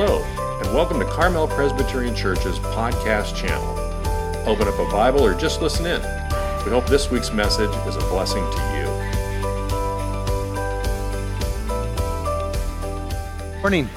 Hello, and welcome to Carmel Presbyterian Church's podcast channel. Open up a Bible or just listen in. We hope this week's message is a blessing to you. Morning.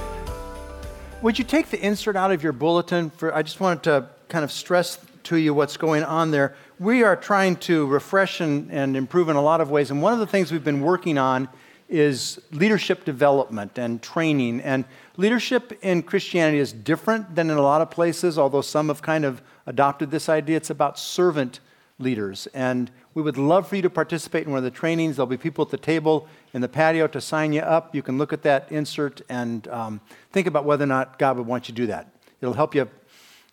Would you take the insert out of your bulletin? For I just wanted to kind of stress to you what's going on there. We are trying to refresh and, and improve in a lot of ways, and one of the things we've been working on is leadership development and training. And leadership in Christianity is different than in a lot of places, although some have kind of adopted this idea. It's about servant leaders. And we would love for you to participate in one of the trainings. There'll be people at the table in the patio to sign you up. You can look at that insert and um, think about whether or not God would want you to do that. It'll help you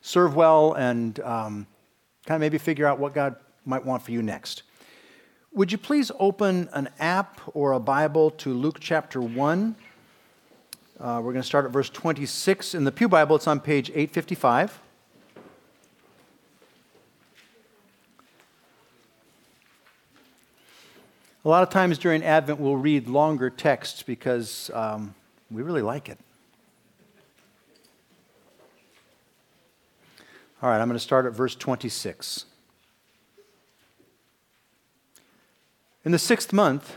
serve well and um, kind of maybe figure out what God might want for you next. Would you please open an app or a Bible to Luke chapter 1? Uh, we're going to start at verse 26. In the Pew Bible, it's on page 855. A lot of times during Advent, we'll read longer texts because um, we really like it. All right, I'm going to start at verse 26. In the sixth month,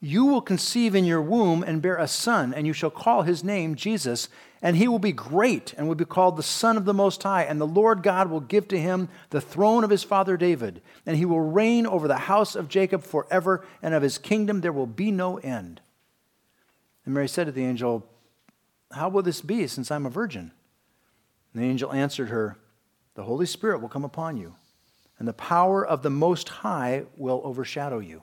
you will conceive in your womb and bear a son, and you shall call his name Jesus, and he will be great and will be called the Son of the Most High. And the Lord God will give to him the throne of his father David, and he will reign over the house of Jacob forever, and of his kingdom there will be no end. And Mary said to the angel, How will this be, since I'm a virgin? And the angel answered her, The Holy Spirit will come upon you, and the power of the Most High will overshadow you.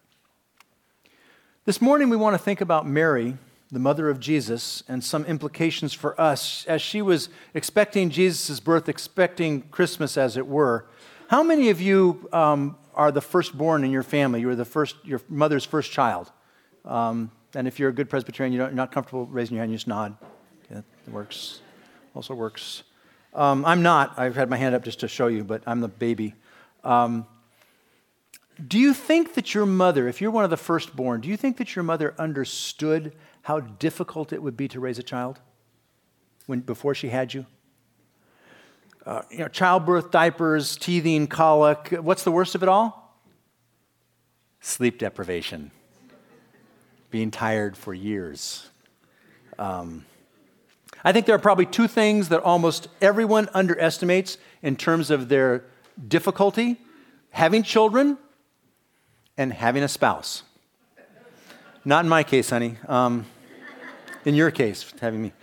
This morning, we want to think about Mary, the mother of Jesus, and some implications for us as she was expecting Jesus' birth, expecting Christmas, as it were. How many of you um, are the firstborn in your family? You were the first, your mother's first child. Um, and if you're a good Presbyterian, you are not comfortable raising your hand, you just nod. Yeah, it works. Also works. Um, I'm not. I've had my hand up just to show you, but I'm the baby. Um, do you think that your mother, if you're one of the firstborn, do you think that your mother understood how difficult it would be to raise a child when, before she had you? Uh, you know, childbirth, diapers, teething, colic. What's the worst of it all? Sleep deprivation, being tired for years. Um, I think there are probably two things that almost everyone underestimates in terms of their difficulty having children and having a spouse. Not in my case, honey. Um, in your case, having me.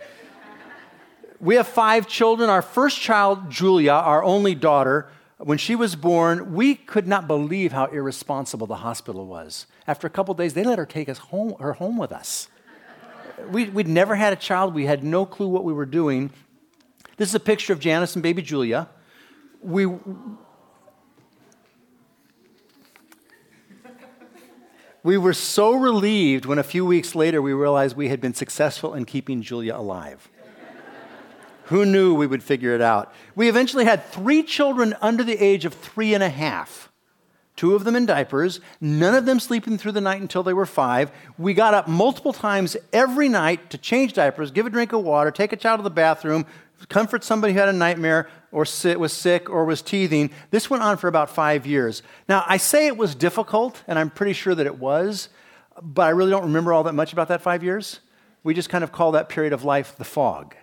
We have five children. Our first child, Julia, our only daughter, when she was born, we could not believe how irresponsible the hospital was. After a couple days, they let her take us home, her home with us. We, would never had a child. We had no clue what we were doing. This is a picture of Janice and baby Julia. We, We were so relieved when a few weeks later we realized we had been successful in keeping Julia alive. Who knew we would figure it out? We eventually had three children under the age of three and a half. Two of them in diapers, none of them sleeping through the night until they were five. We got up multiple times every night to change diapers, give a drink of water, take a child to the bathroom, comfort somebody who had a nightmare or was sick or was teething. This went on for about five years. Now, I say it was difficult, and I'm pretty sure that it was, but I really don't remember all that much about that five years. We just kind of call that period of life the fog.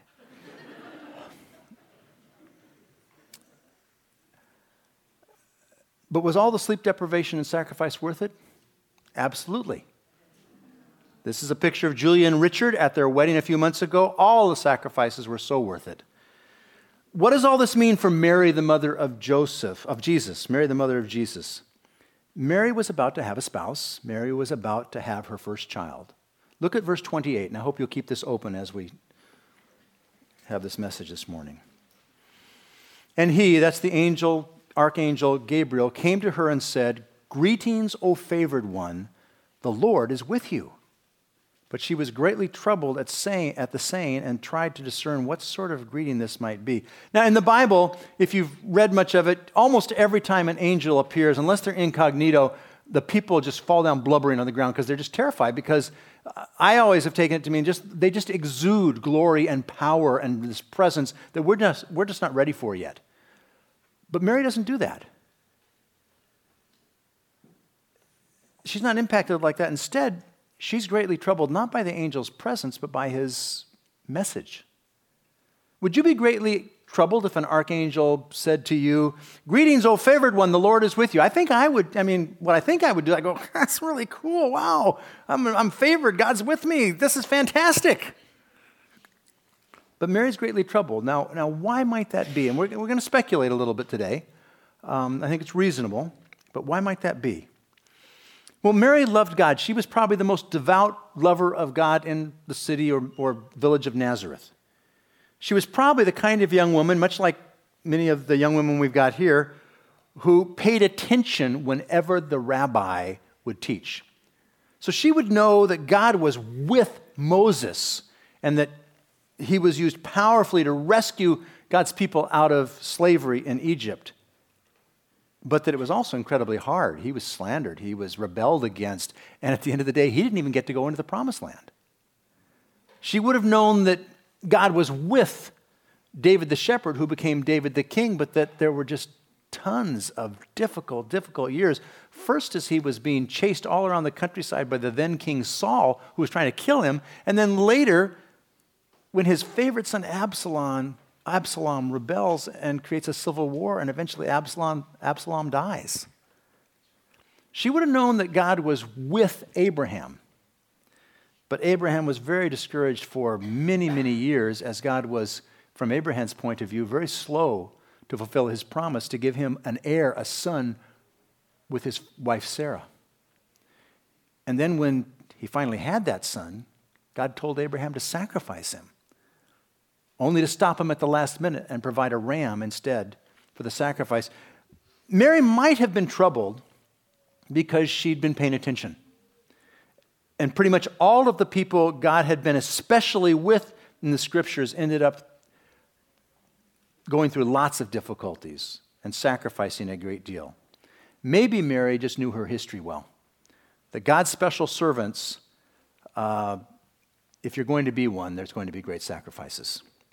But was all the sleep deprivation and sacrifice worth it? Absolutely. This is a picture of Julia and Richard at their wedding a few months ago. All the sacrifices were so worth it. What does all this mean for Mary, the mother of Joseph, of Jesus? Mary, the mother of Jesus. Mary was about to have a spouse. Mary was about to have her first child. Look at verse 28, and I hope you'll keep this open as we have this message this morning. And he, that's the angel, archangel Gabriel, came to her and said, Greetings, O favored one, the Lord is with you. But she was greatly troubled at, saying, at the saying and tried to discern what sort of greeting this might be. Now, in the Bible, if you've read much of it, almost every time an angel appears, unless they're incognito, the people just fall down blubbering on the ground because they're just terrified. Because I always have taken it to mean just they just exude glory and power and this presence that we're just, we're just not ready for yet. But Mary doesn't do that. She's not impacted like that. Instead, she's greatly troubled not by the angel's presence, but by his message. Would you be greatly troubled if an archangel said to you, Greetings, O favored one, the Lord is with you? I think I would, I mean, what I think I would do, I go, That's really cool. Wow, I'm, I'm favored. God's with me. This is fantastic. But Mary's greatly troubled. Now, now why might that be? And we're, we're going to speculate a little bit today. Um, I think it's reasonable, but why might that be? Well, Mary loved God. She was probably the most devout lover of God in the city or, or village of Nazareth. She was probably the kind of young woman, much like many of the young women we've got here, who paid attention whenever the rabbi would teach. So she would know that God was with Moses and that he was used powerfully to rescue God's people out of slavery in Egypt but that it was also incredibly hard. He was slandered, he was rebelled against, and at the end of the day, he didn't even get to go into the promised land. She would have known that God was with David the shepherd, who became David the king, but that there were just tons of difficult, difficult years. First, as he was being chased all around the countryside by the then king Saul, who was trying to kill him, and then later, when his favorite son Absalom Absalom rebels and creates a civil war, and eventually Absalom, Absalom dies. She would have known that God was with Abraham. But Abraham was very discouraged for many, many years as God was, from Abraham's point of view, very slow to fulfill his promise to give him an heir, a son, with his wife Sarah. And then when he finally had that son, God told Abraham to sacrifice him only to stop him at the last minute and provide a ram instead for the sacrifice. Mary might have been troubled because she'd been paying attention. And pretty much all of the people God had been especially with in the scriptures ended up going through lots of difficulties and sacrificing a great deal. Maybe Mary just knew her history well. That God's special servants, uh, if you're going to be one, there's going to be great sacrifices.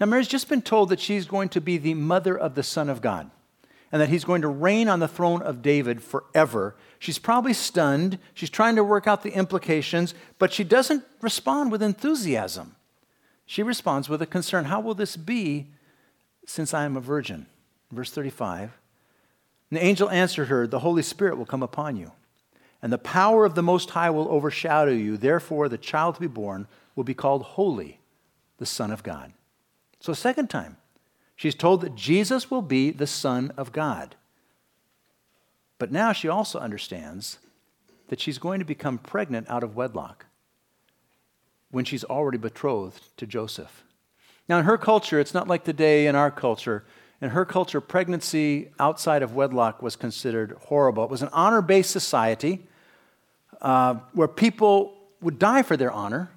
Now, Mary's just been told that she's going to be the mother of the Son of God and that he's going to reign on the throne of David forever. She's probably stunned. She's trying to work out the implications, but she doesn't respond with enthusiasm. She responds with a concern How will this be since I am a virgin? Verse 35. The angel answered her, The Holy Spirit will come upon you, and the power of the Most High will overshadow you. Therefore, the child to be born will be called Holy, the Son of God. So, second time, she's told that Jesus will be the Son of God. But now she also understands that she's going to become pregnant out of wedlock when she's already betrothed to Joseph. Now, in her culture, it's not like today in our culture. In her culture, pregnancy outside of wedlock was considered horrible. It was an honor based society uh, where people would die for their honor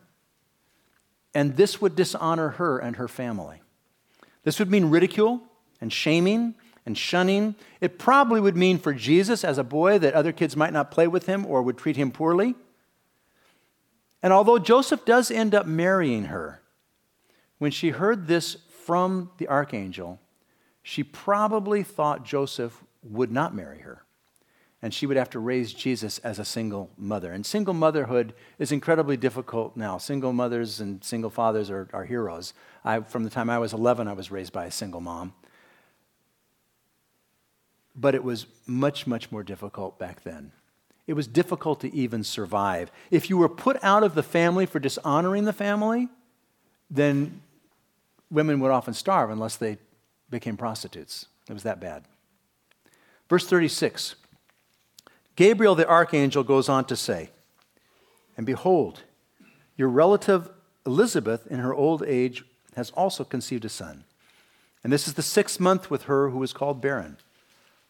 and this would dishonor her and her family. This would mean ridicule and shaming and shunning. It probably would mean for Jesus as a boy that other kids might not play with him or would treat him poorly. And although Joseph does end up marrying her, when she heard this from the archangel, she probably thought Joseph would not marry her. And she would have to raise Jesus as a single mother. And single motherhood is incredibly difficult now. Single mothers and single fathers are, are heroes. I, from the time I was 11, I was raised by a single mom. But it was much, much more difficult back then. It was difficult to even survive. If you were put out of the family for dishonoring the family, then women would often starve unless they became prostitutes. It was that bad. Verse 36 Gabriel the archangel goes on to say, And behold, your relative Elizabeth in her old age has also conceived a son. And this is the sixth month with her who is called barren.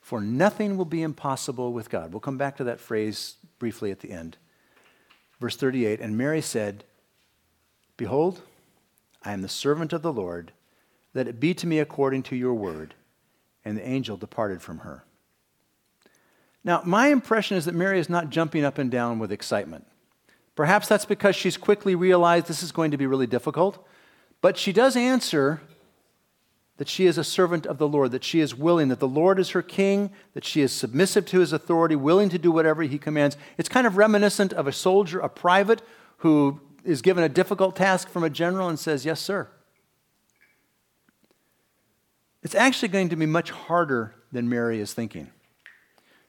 For nothing will be impossible with God. We'll come back to that phrase briefly at the end. Verse 38 And Mary said, Behold, I am the servant of the Lord. Let it be to me according to your word. And the angel departed from her. Now, my impression is that Mary is not jumping up and down with excitement. Perhaps that's because she's quickly realized this is going to be really difficult. But she does answer that she is a servant of the Lord, that she is willing, that the Lord is her king, that she is submissive to his authority, willing to do whatever he commands. It's kind of reminiscent of a soldier, a private, who is given a difficult task from a general and says, Yes, sir. It's actually going to be much harder than Mary is thinking.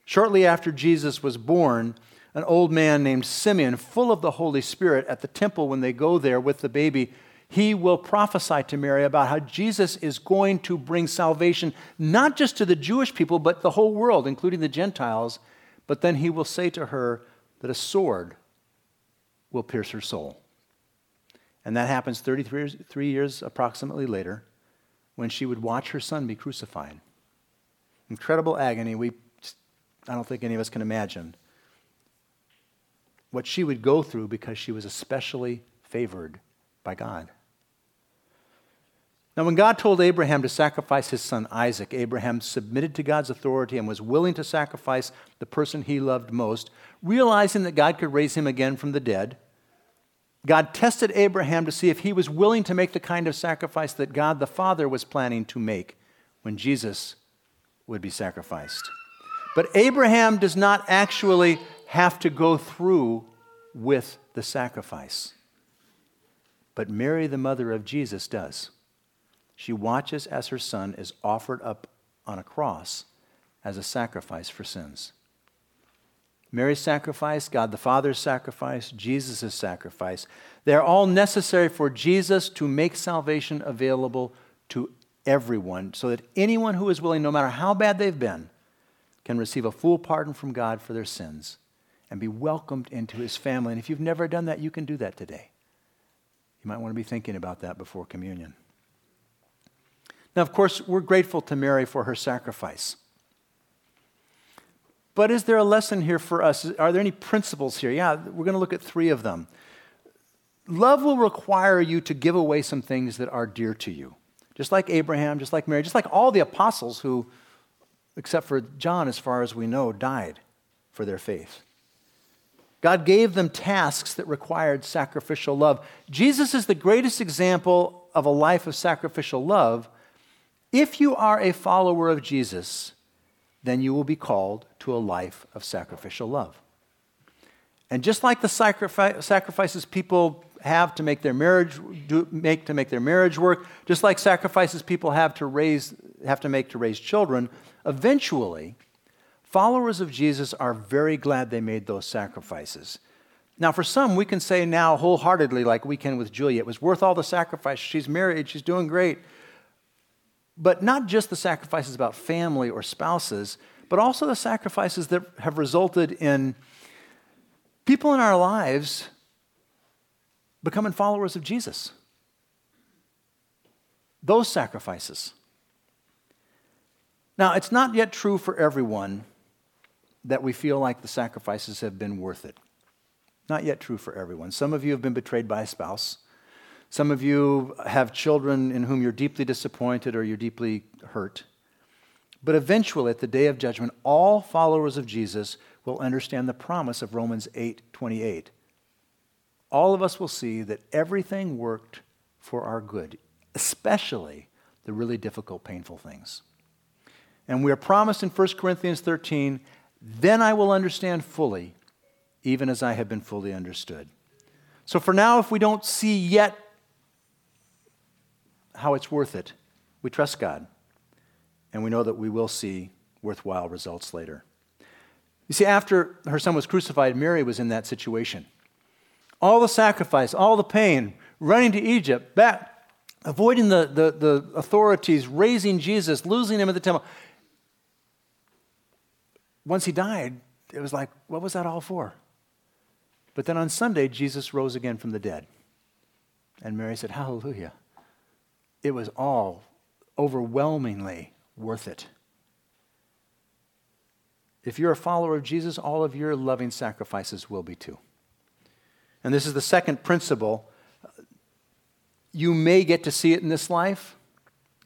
Shortly after Jesus was born, an old man named Simeon, full of the Holy Spirit, at the temple when they go there with the baby, he will prophesy to Mary about how Jesus is going to bring salvation not just to the Jewish people, but the whole world, including the Gentiles. But then he will say to her that a sword will pierce her soul. And that happens 33 years, three years approximately later when she would watch her son be crucified. Incredible agony. We, I don't think any of us can imagine what she would go through because she was especially favored by God. Now, when God told Abraham to sacrifice his son Isaac, Abraham submitted to God's authority and was willing to sacrifice the person he loved most, realizing that God could raise him again from the dead. God tested Abraham to see if he was willing to make the kind of sacrifice that God the Father was planning to make when Jesus would be sacrificed. But Abraham does not actually have to go through with the sacrifice. But Mary, the mother of Jesus, does. She watches as her son is offered up on a cross as a sacrifice for sins. Mary's sacrifice, God the Father's sacrifice, Jesus' sacrifice, they're all necessary for Jesus to make salvation available to everyone so that anyone who is willing, no matter how bad they've been, can receive a full pardon from God for their sins and be welcomed into his family. And if you've never done that, you can do that today. You might want to be thinking about that before communion. Now, of course, we're grateful to Mary for her sacrifice. But is there a lesson here for us? Are there any principles here? Yeah, we're going to look at three of them. Love will require you to give away some things that are dear to you. Just like Abraham, just like Mary, just like all the apostles who, except for John, as far as we know, died for their faith. God gave them tasks that required sacrificial love. Jesus is the greatest example of a life of sacrificial love if you are a follower of Jesus, then you will be called to a life of sacrificial love. And just like the sacrifices people have to make their marriage do, make to make their marriage work, just like sacrifices people have to raise have to make to raise children, eventually followers of Jesus are very glad they made those sacrifices. Now, for some, we can say now wholeheartedly, like we can with Julia, it was worth all the sacrifice. She's married, she's doing great but not just the sacrifices about family or spouses, but also the sacrifices that have resulted in people in our lives becoming followers of Jesus. Those sacrifices. Now, it's not yet true for everyone that we feel like the sacrifices have been worth it. Not yet true for everyone. Some of you have been betrayed by a spouse. Some of you have children in whom you're deeply disappointed or you're deeply hurt. But eventually, at the day of judgment, all followers of Jesus will understand the promise of Romans 8 28. All of us will see that everything worked for our good, especially the really difficult, painful things. And we are promised in 1 Corinthians 13, then I will understand fully, even as I have been fully understood. So for now, if we don't see yet how it's worth it, we trust God. And we know that we will see worthwhile results later. You see, after her son was crucified, Mary was in that situation. All the sacrifice, all the pain, running to Egypt, back, avoiding the, the, the authorities, raising Jesus, losing him at the temple. Once he died, it was like, what was that all for? But then on Sunday, Jesus rose again from the dead. And Mary said, Hallelujah. It was all overwhelmingly worth it. If you're a follower of Jesus, all of your loving sacrifices will be too. And this is the second principle. You may get to see it in this life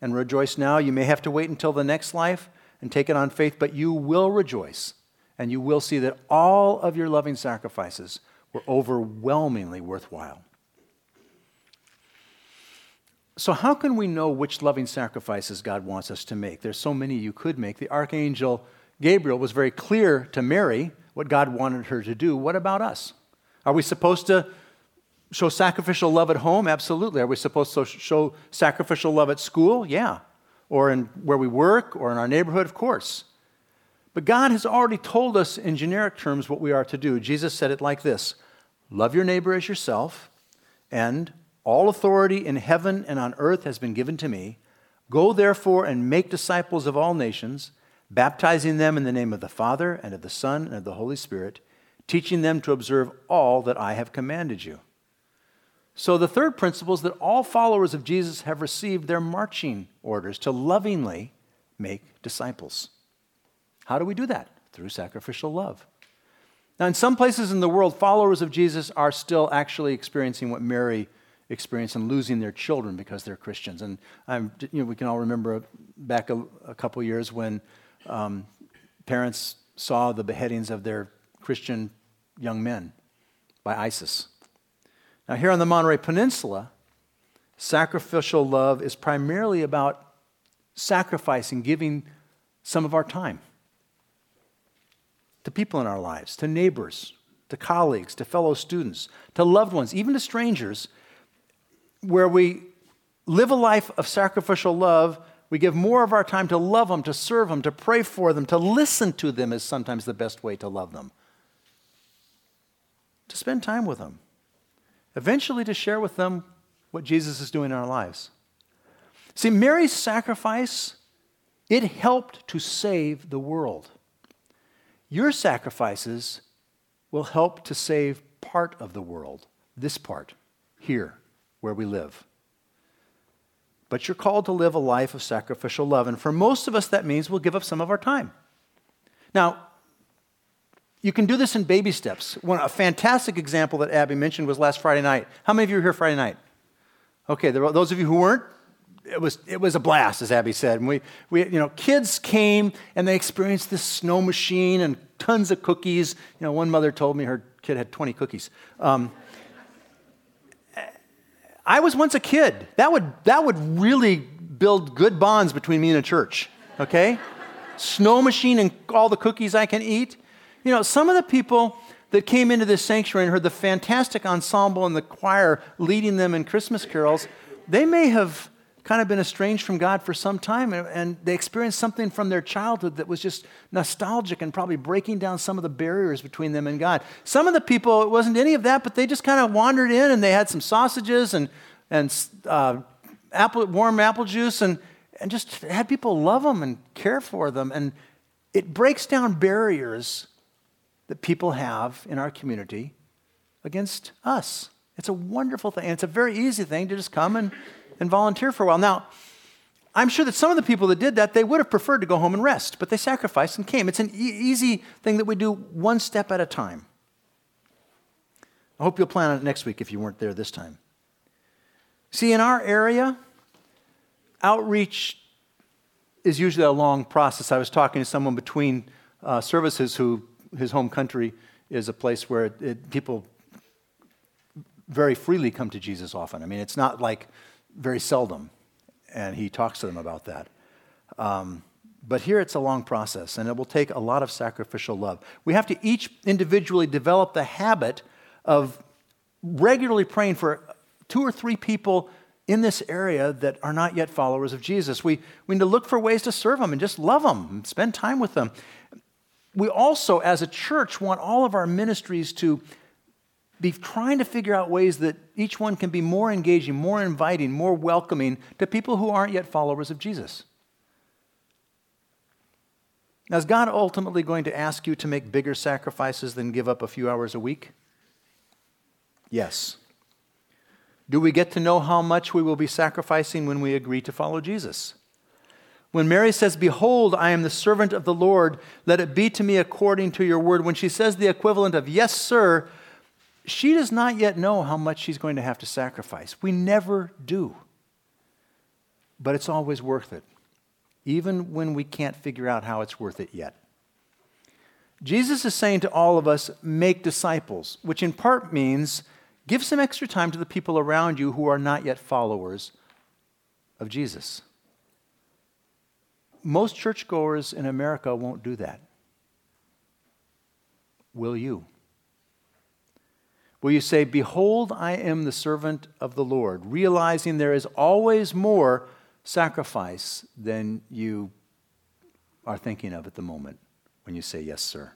and rejoice now. You may have to wait until the next life and take it on faith, but you will rejoice and you will see that all of your loving sacrifices were overwhelmingly worthwhile. So, how can we know which loving sacrifices God wants us to make? There's so many you could make. The archangel Gabriel was very clear to Mary what God wanted her to do. What about us? Are we supposed to show sacrificial love at home? Absolutely. Are we supposed to show sacrificial love at school? Yeah. Or in where we work or in our neighborhood? Of course. But God has already told us in generic terms what we are to do. Jesus said it like this Love your neighbor as yourself, and all authority in heaven and on earth has been given to me. Go therefore and make disciples of all nations, baptizing them in the name of the Father and of the Son and of the Holy Spirit, teaching them to observe all that I have commanded you. So, the third principle is that all followers of Jesus have received their marching orders to lovingly make disciples. How do we do that? Through sacrificial love. Now, in some places in the world, followers of Jesus are still actually experiencing what Mary experienced and losing their children because they're Christians. And I'm, you know, we can all remember back a, a couple years when um, parents saw the beheadings of their Christian young men by ISIS. Now, here on the Monterey Peninsula, sacrificial love is primarily about sacrificing, giving some of our time to people in our lives, to neighbors, to colleagues, to fellow students, to loved ones, even to strangers where we live a life of sacrificial love, we give more of our time to love them, to serve them, to pray for them, to listen to them is sometimes the best way to love them. To spend time with them. Eventually, to share with them what Jesus is doing in our lives. See, Mary's sacrifice, it helped to save the world. Your sacrifices will help to save part of the world, this part, here where we live. But you're called to live a life of sacrificial love. And for most of us, that means we'll give up some of our time. Now, you can do this in baby steps. One, a fantastic example that Abby mentioned was last Friday night. How many of you were here Friday night? Okay, there, those of you who weren't, it was, it was a blast, as Abby said. And we, we, you know, kids came and they experienced this snow machine and tons of cookies. You know, one mother told me her kid had 20 cookies. Um, I was once a kid. That would, that would really build good bonds between me and a church, okay? Snow machine and all the cookies I can eat. You know, some of the people that came into this sanctuary and heard the fantastic ensemble and the choir leading them in Christmas carols, they may have kind of been estranged from God for some time, and, they experienced something from their childhood that was just nostalgic and probably breaking down some of the barriers between them and God. Some of the people, it wasn't any of that, but they just kind of wandered in and they had some sausages and, and uh, apple, warm apple juice and, and just had people love them and care for them. And it breaks down barriers that people have in our community against us. It's a wonderful thing. And it's a very easy thing to just come and and volunteer for a while. Now, I'm sure that some of the people that did that, they would have preferred to go home and rest, but they sacrificed and came. It's an e- easy thing that we do one step at a time. I hope you'll plan on it next week if you weren't there this time. See, in our area, outreach is usually a long process. I was talking to someone between uh, services who his home country is a place where it, it, people very freely come to Jesus often. I mean, it's not like very seldom, and he talks to them about that. Um, but here it's a long process, and it will take a lot of sacrificial love. We have to each individually develop the habit of regularly praying for two or three people in this area that are not yet followers of Jesus. We, we need to look for ways to serve them and just love them and spend time with them. We also, as a church, want all of our ministries to be trying to figure out ways that each one can be more engaging, more inviting, more welcoming to people who aren't yet followers of Jesus. Now, is God ultimately going to ask you to make bigger sacrifices than give up a few hours a week? Yes. Do we get to know how much we will be sacrificing when we agree to follow Jesus? When Mary says, Behold, I am the servant of the Lord, let it be to me according to your word, when she says the equivalent of, Yes, sir, she does not yet know how much she's going to have to sacrifice. We never do. But it's always worth it even when we can't figure out how it's worth it yet. Jesus is saying to all of us, make disciples, which in part means give some extra time to the people around you who are not yet followers of Jesus. Most churchgoers in America won't do that. Will you? Will you say, Behold, I am the servant of the Lord, realizing there is always more sacrifice than you are thinking of at the moment when you say, Yes, sir.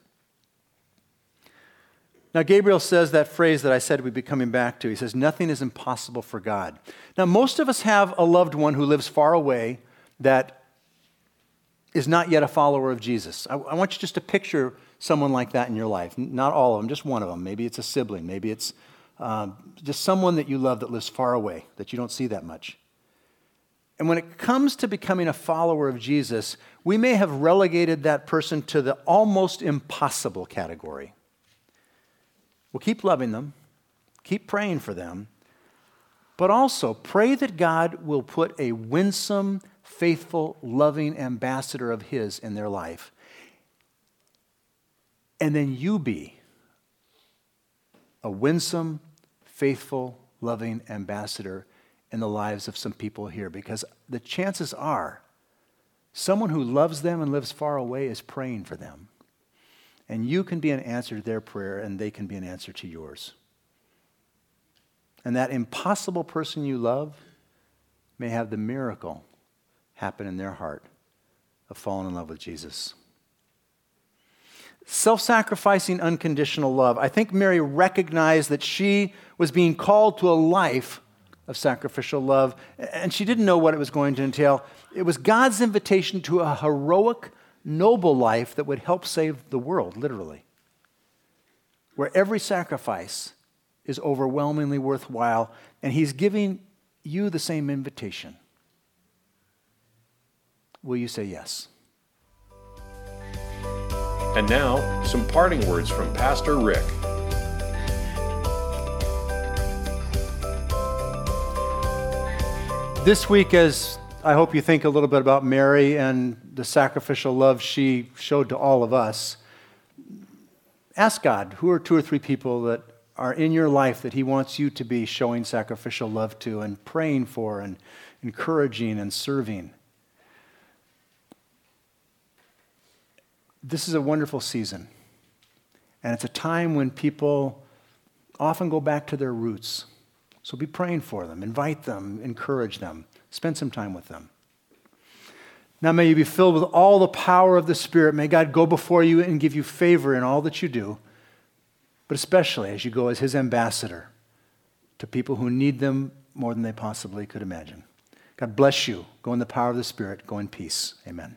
Now, Gabriel says that phrase that I said we'd be coming back to. He says, Nothing is impossible for God. Now, most of us have a loved one who lives far away that is not yet a follower of Jesus. I, I want you just to picture someone like that in your life. Not all of them, just one of them. Maybe it's a sibling, maybe it's um, just someone that you love that lives far away, that you don't see that much. And when it comes to becoming a follower of Jesus, we may have relegated that person to the almost impossible category. We'll keep loving them, keep praying for them, but also pray that God will put a winsome, faithful, loving ambassador of His in their life. And then you be a winsome, faithful, loving ambassador in the lives of some people here because the chances are someone who loves them and lives far away is praying for them. And you can be an answer to their prayer, and they can be an answer to yours. And that impossible person you love may have the miracle happen in their heart of falling in love with Jesus. Self sacrificing, unconditional love. I think Mary recognized that she was being called to a life of sacrificial love, and she didn't know what it was going to entail. It was God's invitation to a heroic, noble life that would help save the world, literally, where every sacrifice is overwhelmingly worthwhile, and He's giving you the same invitation. Will you say yes? And now, some parting words from Pastor Rick. This week, as I hope you think a little bit about Mary and the sacrificial love she showed to all of us, ask God who are two or three people that are in your life that He wants you to be showing sacrificial love to and praying for and encouraging and serving. This is a wonderful season. And it's a time when people often go back to their roots. So be praying for them, invite them, encourage them, spend some time with them. Now may you be filled with all the power of the Spirit. May God go before you and give you favor in all that you do, but especially as you go as His ambassador to people who need them more than they possibly could imagine. God bless you. Go in the power of the Spirit. Go in peace. Amen.